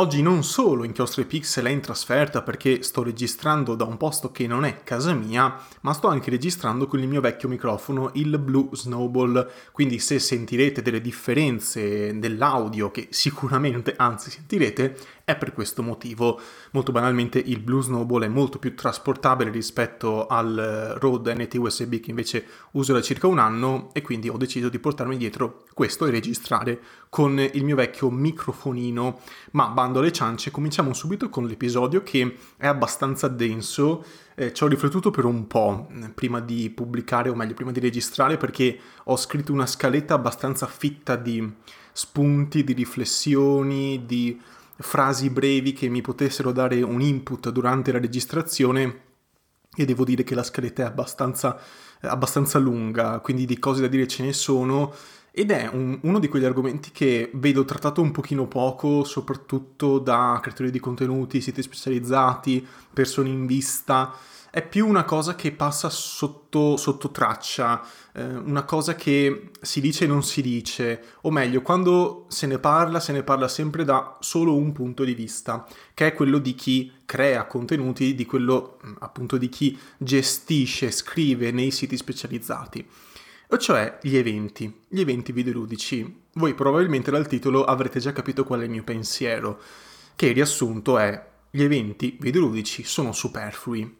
Oggi non solo Inchiostro e Pixel è in trasferta perché sto registrando da un posto che non è casa mia, ma sto anche registrando con il mio vecchio microfono, il Blue Snowball, quindi se sentirete delle differenze dell'audio, che sicuramente, anzi sentirete, è per questo motivo. Molto banalmente il Blue Snowball è molto più trasportabile rispetto al Rode NT USB che invece uso da circa un anno e quindi ho deciso di portarmi dietro questo e registrare con il mio vecchio microfonino. Ma bando alle ciance, cominciamo subito con l'episodio che è abbastanza denso. Eh, ci ho riflettuto per un po' prima di pubblicare, o meglio, prima di registrare, perché ho scritto una scaletta abbastanza fitta di spunti, di riflessioni, di frasi brevi che mi potessero dare un input durante la registrazione e devo dire che la scaletta è abbastanza, abbastanza lunga, quindi di cose da dire ce ne sono ed è un, uno di quegli argomenti che vedo trattato un pochino poco, soprattutto da creatori di contenuti, siti specializzati, persone in vista. È più una cosa che passa sotto, sotto traccia, una cosa che si dice e non si dice, o meglio, quando se ne parla, se ne parla sempre da solo un punto di vista, che è quello di chi crea contenuti, di quello mm, appunto di chi gestisce, scrive nei siti specializzati. O cioè gli eventi, gli eventi videoludici. Voi probabilmente dal titolo avrete già capito qual è il mio pensiero, che il riassunto è gli eventi videoludici sono superflui.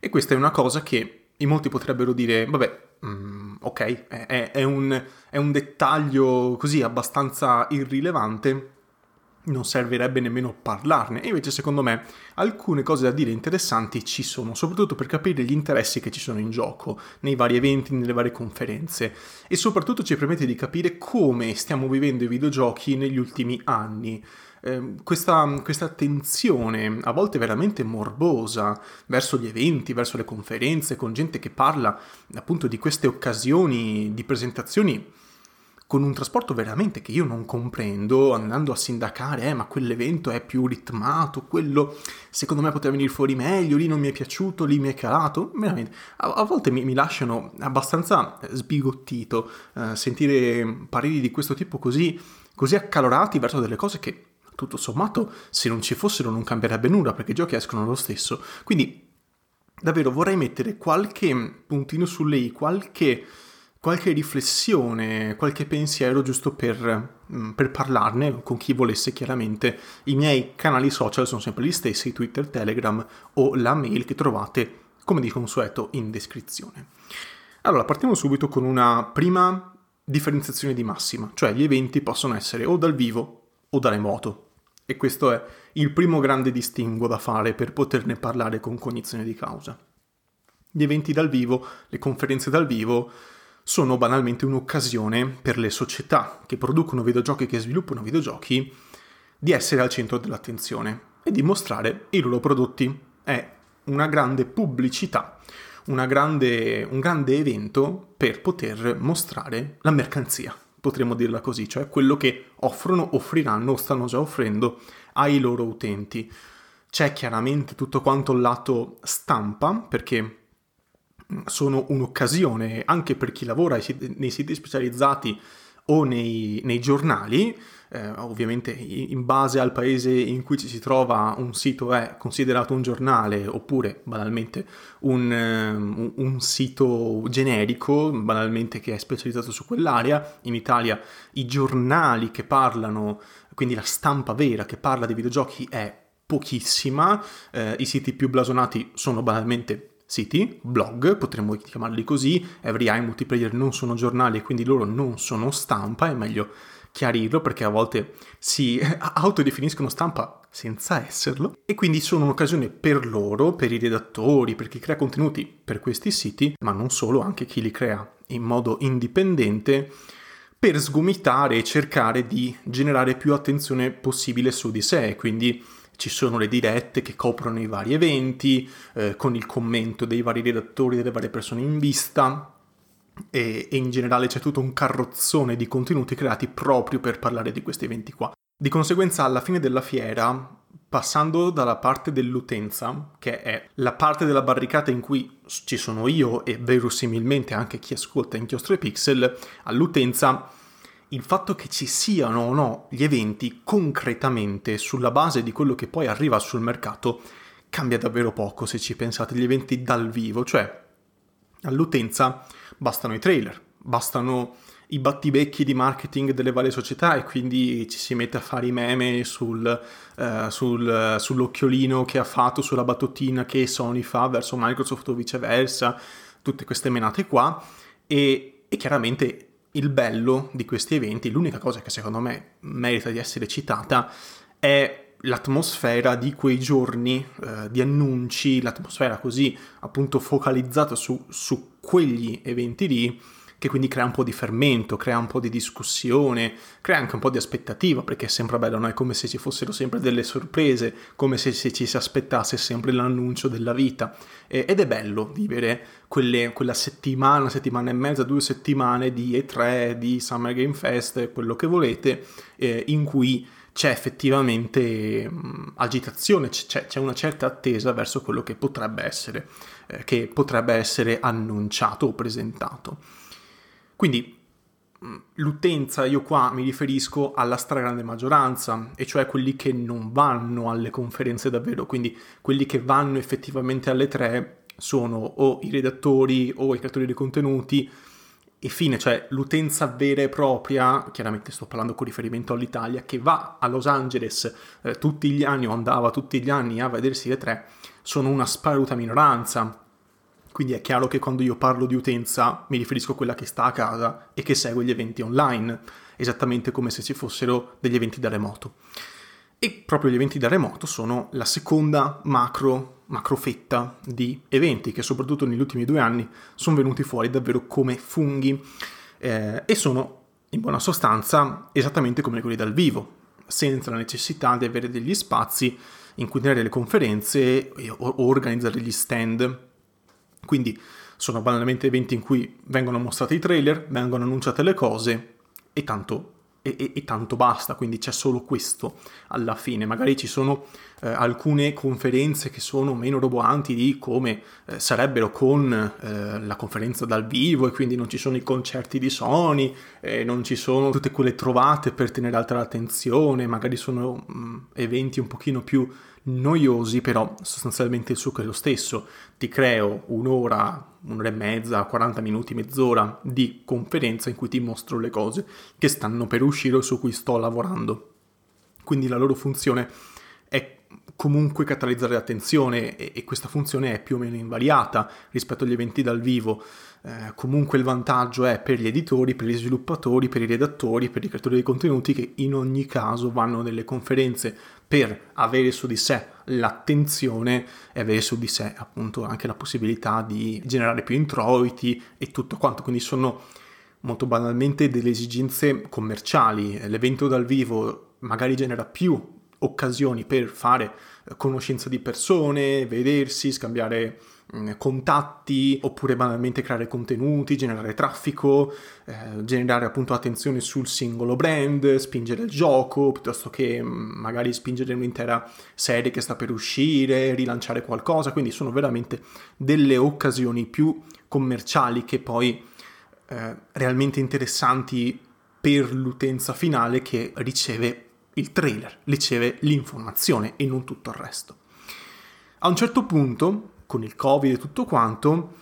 E questa è una cosa che in molti potrebbero dire, vabbè, mm, ok, è, è, un, è un dettaglio così abbastanza irrilevante, non servirebbe nemmeno parlarne. E invece, secondo me, alcune cose da dire interessanti ci sono, soprattutto per capire gli interessi che ci sono in gioco nei vari eventi, nelle varie conferenze. E soprattutto ci permette di capire come stiamo vivendo i videogiochi negli ultimi anni. Ehm, questa, questa tensione, a volte veramente morbosa, verso gli eventi, verso le conferenze, con gente che parla appunto di queste occasioni di presentazioni con un trasporto veramente che io non comprendo, andando a sindacare, eh, ma quell'evento è più ritmato, quello secondo me poteva venire fuori meglio, lì non mi è piaciuto, lì mi è calato, veramente, a, a volte mi, mi, lasciano abbastanza sbigottito eh, sentire pareri di questo tipo così, così accalorati verso delle cose che tutto sommato se non ci fossero non cambierebbe nulla perché i giochi escono lo stesso. Quindi davvero vorrei mettere qualche puntino sulle i, qualche, qualche riflessione, qualche pensiero giusto per, mm, per, parlarne con chi volesse chiaramente. I miei canali social sono sempre gli stessi, Twitter, Telegram o la mail che trovate come di consueto in descrizione. Allora, partiamo subito con una prima differenziazione di massima, cioè gli eventi possono essere o dal vivo o da remoto. E questo è il primo grande distinguo da fare per poterne parlare con cognizione di causa. Gli eventi dal vivo, le conferenze dal vivo, sono banalmente un'occasione per le società che producono videogiochi che sviluppano videogiochi di essere al centro dell'attenzione e di mostrare i loro prodotti. È una grande pubblicità, grande, un grande evento per poter mostrare la mercanzia potremmo dirla così, cioè quello che offrono, offriranno o stanno già offrendo ai loro utenti. C'è chiaramente tutto quanto il lato stampa, perché sono un'occasione anche per chi lavora nei siti specializzati o nei, nei giornali, eh, ovviamente in base al paese in cui ci si trova un sito è considerato un giornale oppure banalmente un, um, un, sito generico, banalmente che è specializzato su quell'area. In Italia i giornali che parlano, quindi la stampa vera che parla di videogiochi è pochissima, eh, i siti più blasonati sono banalmente siti, blog, potremmo chiamarli così, Every Eye Multiplayer non sono giornali e quindi loro non sono stampa, è meglio chiarirlo perché a volte si autodefiniscono stampa senza esserlo. E quindi sono un'occasione per loro, per i redattori, per chi crea contenuti per questi siti, ma non solo, anche chi li crea in modo indipendente per sgomitare e cercare di generare più attenzione possibile su di sé, quindi ci sono le dirette che coprono i vari eventi, eh, con il commento dei vari redattori, delle varie persone in vista, e, e in generale c'è tutto un carrozzone di contenuti creati proprio per parlare di questi eventi qua. Di conseguenza, alla fine della fiera, passando dalla parte dell'utenza, che è la parte della barricata in cui ci sono io e verosimilmente anche chi ascolta Inchiostro e Pixel, all'utenza il fatto che ci siano o no gli eventi concretamente sulla base di quello che poi arriva sul mercato cambia davvero poco se ci pensate, gli eventi dal vivo, cioè all'utenza bastano i trailer, bastano i battibecchi di marketing delle varie società e quindi ci si mette a fare i meme sul, uh, sul, sull'occhiolino che ha fatto, sulla battuttina che Sony fa verso Microsoft o viceversa, tutte queste menate qua. E, e chiaramente il bello di questi eventi, l'unica cosa che secondo me merita di essere citata è l'atmosfera di quei giorni eh, di annunci, l'atmosfera così appunto focalizzata su, su quegli eventi lì che quindi crea un po' di fermento, crea un po' di discussione, crea anche un po' di aspettativa, perché è sempre bello, no? È come se ci fossero sempre delle sorprese, come se, ci si aspettasse sempre l'annuncio della vita. Eh, ed è bello vivere quelle, quella settimana, settimana e mezza, due settimane di E3, di Summer Game Fest, quello che volete, eh, in cui c'è effettivamente mh, agitazione, c'è, c'è, una certa attesa verso quello che potrebbe essere, eh, che potrebbe essere annunciato o presentato. Quindi mm, l'utenza, io qua mi riferisco alla stragrande maggioranza, e cioè quelli che non vanno alle conferenze davvero, quindi quelli che vanno effettivamente alle tre sono o i redattori o i creatori di contenuti, e fine, cioè l'utenza vera e propria, chiaramente sto parlando con riferimento all'Italia, che va a Los Angeles eh, tutti gli anni o andava tutti gli anni a vedersi le tre, sono una sparuta minoranza. Quindi è chiaro che quando io parlo di utenza mi riferisco a quella che sta a casa e che segue gli eventi online, esattamente come se ci fossero degli eventi da remoto. E proprio gli eventi da remoto sono la seconda macro, macro fetta di eventi che soprattutto negli ultimi due anni sono venuti fuori davvero come funghi eh, e sono in buona sostanza esattamente come quelli dal vivo, senza la necessità di avere degli spazi in cui tenere le conferenze o organizzare gli stand quindi sono banalmente eventi in cui vengono mostrati i trailer, vengono annunciate le cose e tanto, e, e, e tanto basta, quindi c'è solo questo alla fine. Magari ci sono eh, alcune conferenze che sono meno roboanti di come eh, sarebbero con eh, la conferenza dal vivo e quindi non ci sono i concerti di Sony, non ci sono tutte quelle trovate per tenere alta l'attenzione, magari sono mh, mm, eventi un pochino più noiosi, però sostanzialmente il succo è lo stesso. Ti creo un'ora, un'ora e mezza, 40 minuti, mezz'ora di conferenza in cui ti mostro le cose che stanno per uscire o su cui sto lavorando. Quindi la loro funzione è comunque catalizzare l'attenzione e, e questa funzione è più o meno invariata rispetto agli eventi dal vivo. Eh, comunque il vantaggio è per gli editori, per gli sviluppatori, per i redattori, per i creatori di contenuti che in ogni caso vanno nelle conferenze per avere su di sé l'attenzione e avere su di sé appunto anche la possibilità di generare più introiti e tutto quanto. Quindi sono molto banalmente delle esigenze commerciali. L'evento dal vivo magari genera più occasioni per fare conoscenza di persone, vedersi, scambiare Mm, contatti oppure banalmente creare contenuti, generare traffico, eh, generare appunto attenzione sul singolo brand, spingere il gioco piuttosto che mm, magari spingere un'intera serie che sta per uscire, rilanciare qualcosa, quindi sono veramente delle occasioni più commerciali che poi eh, realmente interessanti per l'utenza finale che riceve il trailer, riceve l'informazione e non tutto il resto. A un certo punto con il covid e tutto quanto,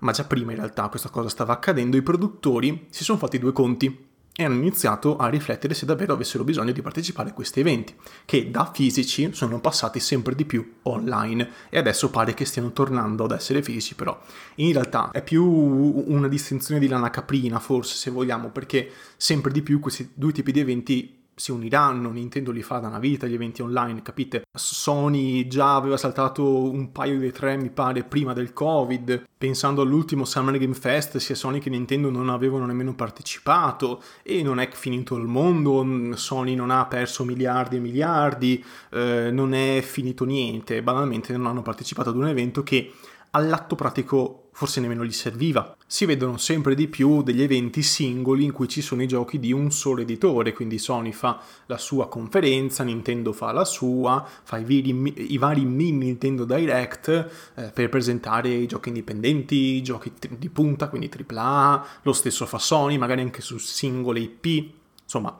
ma già prima in realtà questa cosa stava accadendo, i produttori si sono fatti due conti e hanno iniziato a riflettere se davvero avessero bisogno di partecipare a questi eventi, che da fisici sono passati sempre di più online e adesso pare che stiano tornando ad essere fisici, però in realtà è più una distinzione di lana caprina, forse se vogliamo, perché sempre di più questi due tipi di eventi si uniranno, Nintendo li fa da una vita gli eventi online, capite? Sony già aveva saltato un paio di tre, mi pare, prima del Covid. Pensando all'ultimo Summer Game Fest, sia Sony che Nintendo non avevano nemmeno partecipato e non è finito il mondo, Sony non ha perso miliardi e miliardi, eh, non è finito niente, banalmente non hanno partecipato ad un evento che all'atto pratico forse nemmeno gli serviva. Si vedono sempre di più degli eventi singoli in cui ci sono i giochi di un solo editore, quindi Sony fa la sua conferenza, Nintendo fa la sua, fa i, veri, i vari mini Nintendo Direct eh, per presentare i giochi indipendenti, i giochi di punta, quindi AAA, lo stesso fa Sony, magari anche su singole IP Insomma,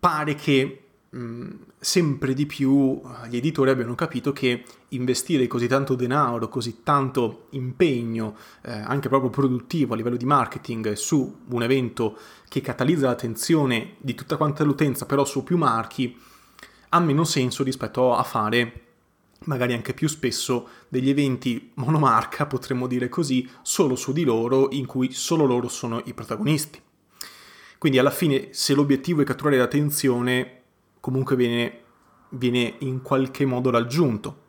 pare che mh, sempre di più gli editori abbiano capito che investire così tanto denaro, così tanto impegno, eh, anche proprio produttivo a livello di marketing, su un evento che catalizza l'attenzione di tutta quanta l'utenza, però su più marchi, ha meno senso rispetto a fare magari anche più spesso degli eventi monomarca, potremmo dire così, solo su di loro, in cui solo loro sono i protagonisti. Quindi alla fine, se l'obiettivo è catturare l'attenzione, comunque viene, viene in qualche modo raggiunto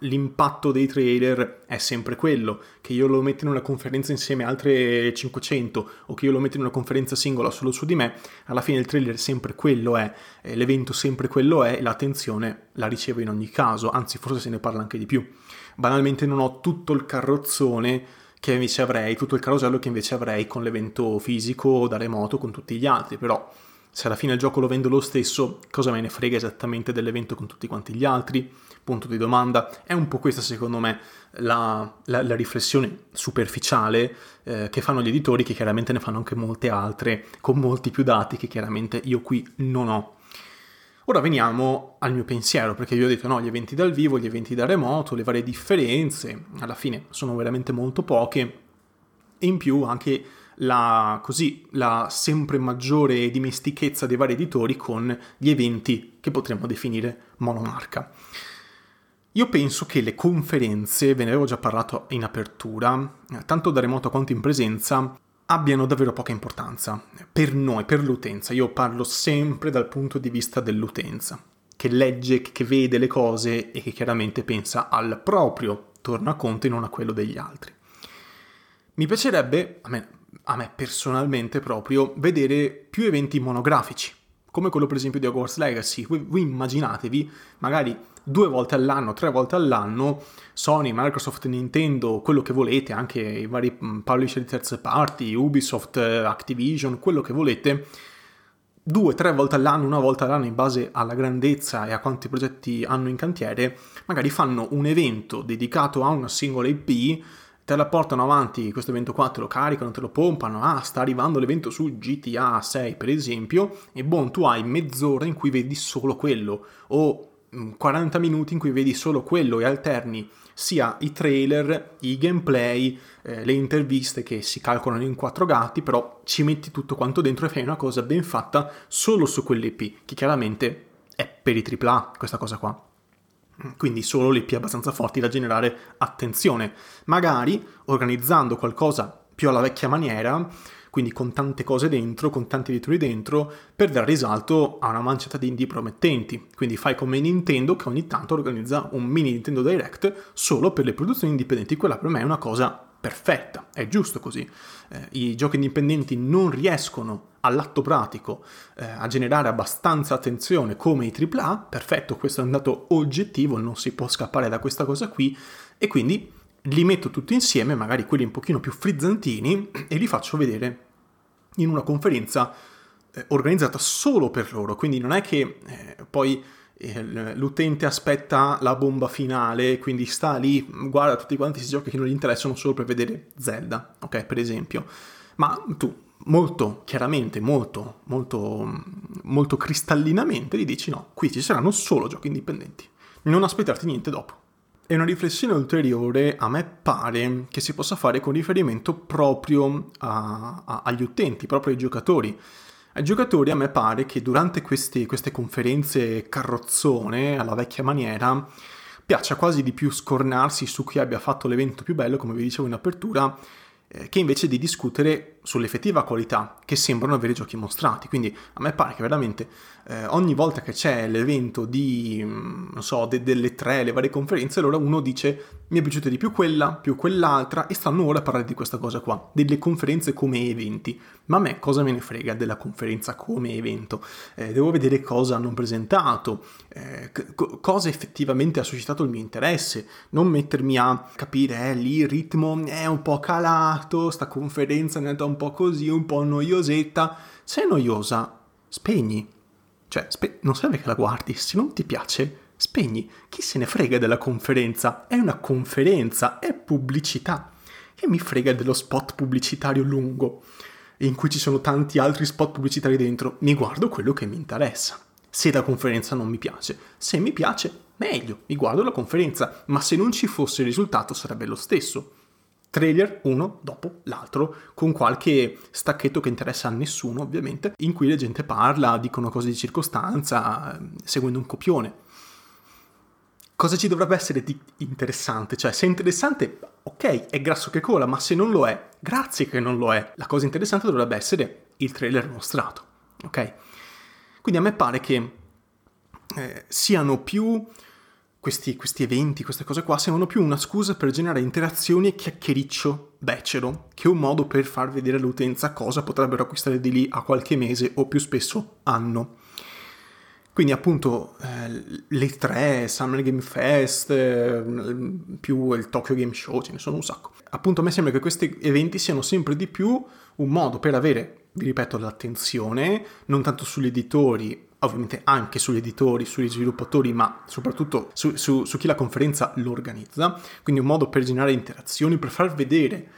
l'impatto dei trailer è sempre quello, che io lo metto in una conferenza insieme a altre 500 o che io lo metto in una conferenza singola solo su di me, alla fine il trailer sempre quello è, l'evento sempre quello è l'attenzione la ricevo in ogni caso, anzi forse se ne parla anche di più. Banalmente non ho tutto il carrozzone che invece avrei, tutto il carosello che invece avrei con l'evento fisico da remoto con tutti gli altri, però se alla fine il gioco lo vendo lo stesso, cosa me ne frega esattamente dell'evento con tutti quanti gli altri? Punto di domanda. È un po' questa secondo me la, la, la riflessione superficiale eh, che fanno gli editori, che chiaramente ne fanno anche molte altre, con molti più dati che chiaramente io qui non ho. Ora veniamo al mio pensiero, perché vi ho detto no, gli eventi dal vivo, gli eventi da remoto, le varie differenze, alla fine sono veramente molto poche, e in più anche la, così, la sempre maggiore dimestichezza dei vari editori con gli eventi che potremmo definire monomarca. Io penso che le conferenze, ve ne avevo già parlato in apertura, tanto da remoto quanto in presenza, abbiano davvero poca importanza per noi, per l'utenza. Io parlo sempre dal punto di vista dell'utenza, che legge, che vede le cose e che chiaramente pensa al proprio tornaconto e non a quello degli altri. Mi piacerebbe, a me a me personalmente proprio, vedere più eventi monografici, come quello per esempio di Hogwarts Legacy. Voi, voi immaginatevi, magari due volte all'anno, tre volte all'anno, Sony, Microsoft, Nintendo, quello che volete, anche i vari mm, publisher di terze parti, Ubisoft, Activision, quello che volete, due, tre volte all'anno, una volta all'anno in base alla grandezza e a quanti progetti hanno in cantiere, magari fanno un evento dedicato a una singola IP te la portano avanti questo evento qua, te lo caricano, te lo pompano, ah sta arrivando l'evento su GTA 6 per esempio, e boh, tu hai mezz'ora in cui vedi solo quello, o 40 mm, minuti in cui vedi solo quello e alterni sia i trailer, i gameplay, eh, le interviste che si calcolano in quattro gatti, però ci metti tutto quanto dentro e fai una cosa ben fatta solo su quell'EP, che chiaramente è per i AAA questa cosa qua quindi solo le IP abbastanza forti da generare attenzione. Magari organizzando qualcosa più alla vecchia maniera, quindi con tante cose dentro, con tanti editori dentro, per dare risalto a una manciata di indie promettenti. Quindi fai come Nintendo che ogni tanto organizza un mini Nintendo Direct solo per le produzioni indipendenti, quella per me è una cosa perfetta, è giusto così. Eh, I giochi indipendenti non riescono all'atto pratico eh, a generare abbastanza attenzione come i AAA, perfetto, questo è un dato oggettivo, non si può scappare da questa cosa qui, e quindi li metto tutti insieme, magari quelli un pochino più frizzantini, e li faccio vedere in una conferenza eh, organizzata solo per loro, quindi non è che eh, poi eh, l'utente aspetta la bomba finale, quindi sta lì, guarda tutti quanti questi giochi che non gli interessano solo per vedere Zelda, ok, per esempio. Ma tu molto chiaramente, molto, molto, molto cristallinamente gli dici no, qui ci saranno solo giochi indipendenti, non aspettarti niente dopo. E una riflessione ulteriore a me pare che si possa fare con riferimento proprio a, a, agli utenti, proprio ai giocatori. Ai giocatori a me pare che durante questi, queste conferenze carrozzone, alla vecchia maniera, piaccia quasi di più scornarsi su chi abbia fatto l'evento più bello, come vi dicevo in apertura, eh, che invece di discutere sull'effettiva qualità che sembrano avere i giochi mostrati. Quindi a me pare che veramente eh, ogni volta che c'è l'evento di, mm, non so, de- delle tre, le varie conferenze, allora uno dice mi è piaciuta di più quella, più quell'altra e stanno ora a parlare di questa cosa qua, delle conferenze come eventi. Ma a me cosa me ne frega della conferenza come evento? Eh, devo vedere cosa hanno presentato, eh, c- cosa effettivamente ha suscitato il mio interesse, non mettermi a capire eh, lì il ritmo è un po' calato, sta conferenza è andata un po' così, un po' noiosetta. Se è noiosa, spegni cioè, spe- non serve che la guardi, se non ti piace, spegni. Chi se ne frega della conferenza? È una conferenza, è pubblicità. Che mi frega dello spot pubblicitario lungo? in cui ci sono tanti altri spot pubblicitari dentro, mi guardo quello che mi interessa. Se la conferenza non mi piace, se mi piace, meglio, mi guardo la conferenza, ma se non ci fosse il risultato sarebbe lo stesso. Trailer uno dopo l'altro, con qualche stacchetto che interessa a nessuno, ovviamente, in cui la gente parla, dicono cose di circostanza, seguendo un copione cosa ci dovrebbe essere di interessante? Cioè, se è interessante, ok, è grasso che cola, ma se non lo è, grazie che non lo è. La cosa interessante dovrebbe essere il trailer mostrato, ok? Quindi a me pare che eh, siano più questi, questi, eventi, queste cose qua, siano più una scusa per generare interazioni e chiacchiericcio becero, che un modo per far vedere all'utenza cosa potrebbero acquistare di lì a qualche mese o più spesso anno. Quindi appunto eh, le tre, Summer Game Fest, eh, più il Tokyo Game Show, ce ne sono un sacco. Appunto a me sembra che questi eventi siano sempre di più un modo per avere, vi ripeto, l'attenzione, non tanto sugli editori, ovviamente anche sugli editori, sugli sviluppatori, ma soprattutto su, su, su chi la conferenza lo organizza, quindi un modo per generare interazioni, per far vedere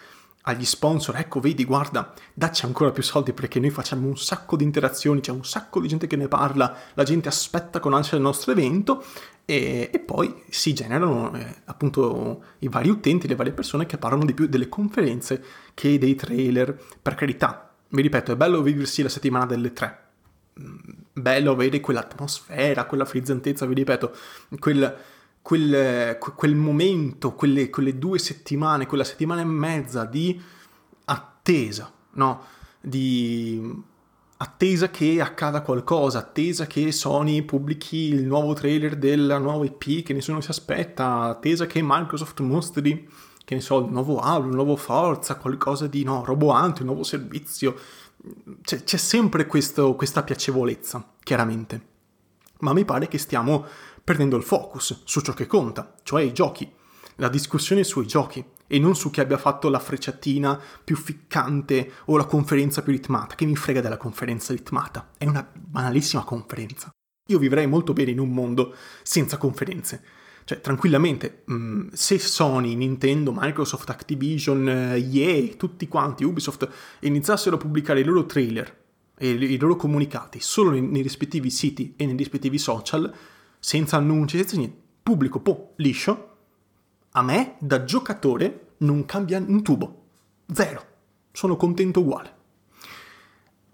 agli sponsor, ecco vedi, guarda, dacci ancora più soldi perché noi facciamo un sacco di interazioni, c'è un sacco di gente che ne parla, la gente aspetta con ansia il nostro evento e, e poi si generano eh, appunto i vari utenti, le varie persone che parlano di più delle conferenze che dei trailer. Per carità, vi ripeto, è bello viversi la settimana delle tre. Mm, bello avere quell'atmosfera, quella frizzantezza, vi ripeto, quel quel, quel momento, quelle, quelle, due settimane, quella settimana e mezza di attesa, no? Di attesa che accada qualcosa, attesa che Sony pubblichi il nuovo trailer della nuova IP che nessuno si aspetta, attesa che Microsoft mostri, che ne so, il nuovo Halo, il nuovo Forza, qualcosa di no, roboante, un nuovo servizio. C'è, c'è sempre questo, questa piacevolezza, chiaramente. Ma mi pare che stiamo perdendo il focus su ciò che conta, cioè i giochi, la discussione sui giochi e non su chi abbia fatto la frecciatina più ficcante o la conferenza più ritmata. Che mi frega della conferenza ritmata? È una banalissima conferenza. Io vivrei molto bene in un mondo senza conferenze. Cioè, tranquillamente, mh, mm, se Sony, Nintendo, Microsoft, Activision, EA, tutti quanti, Ubisoft, iniziassero a pubblicare i loro trailer e i loro comunicati solo nei, nei rispettivi siti e nei rispettivi social, senza annunci, senza niente, pubblico, po', liscio, a me da giocatore non cambia un tubo. Zero. Sono contento uguale.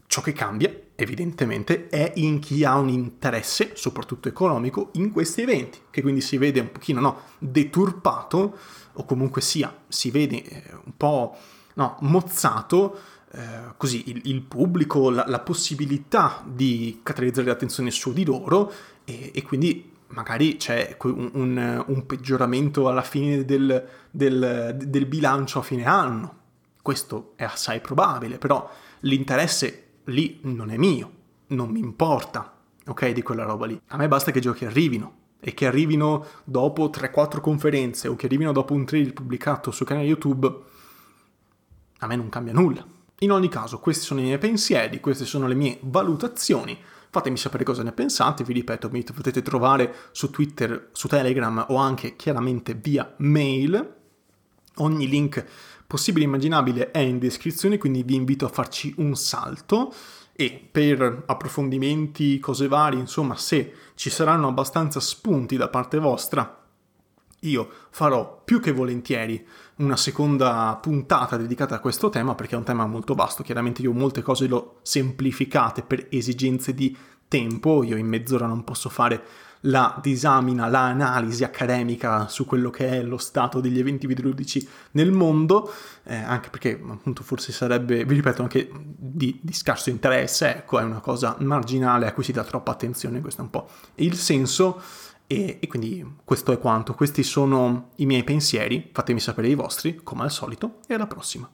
Ciò che cambia, evidentemente, è in chi ha un interesse, soprattutto economico, in questi eventi, che quindi si vede un pochino no, deturpato, o comunque sia, si vede eh, un po' no, mozzato eh, così il, il pubblico, la, la, possibilità di catalizzare l'attenzione su di loro e, e quindi magari c'è un, un, un, peggioramento alla fine del, del, del, bilancio a fine anno. Questo è assai probabile, però l'interesse lì non è mio, non mi importa, ok, di quella roba lì. A me basta che i giochi arrivino e che arrivino dopo 3-4 conferenze o che arrivino dopo un trailer pubblicato sul canale YouTube, a me non cambia nulla. In ogni caso, questi sono i miei pensieri, queste sono le mie valutazioni. Fatemi sapere cosa ne pensate, vi ripeto, mi potete trovare su Twitter, su Telegram o anche chiaramente via mail. Ogni link possibile e immaginabile è in descrizione, quindi vi invito a farci un salto e per approfondimenti, cose varie, insomma, se ci saranno abbastanza spunti da parte vostra, io farò più che volentieri una seconda puntata dedicata a questo tema perché è un tema molto vasto. Chiaramente io molte cose le semplificate per esigenze di tempo, io in mezz'ora non posso fare la disamina, l'analisi accademica su quello che è lo stato degli eventi videoludici nel mondo, eh, anche perché appunto forse sarebbe, vi ripeto, anche di, di, scarso interesse, ecco, è una cosa marginale a cui si dà troppa attenzione, questo è un po' il senso. E, e, quindi questo è quanto, questi sono i miei pensieri, fatemi sapere i vostri, come al solito, e alla prossima.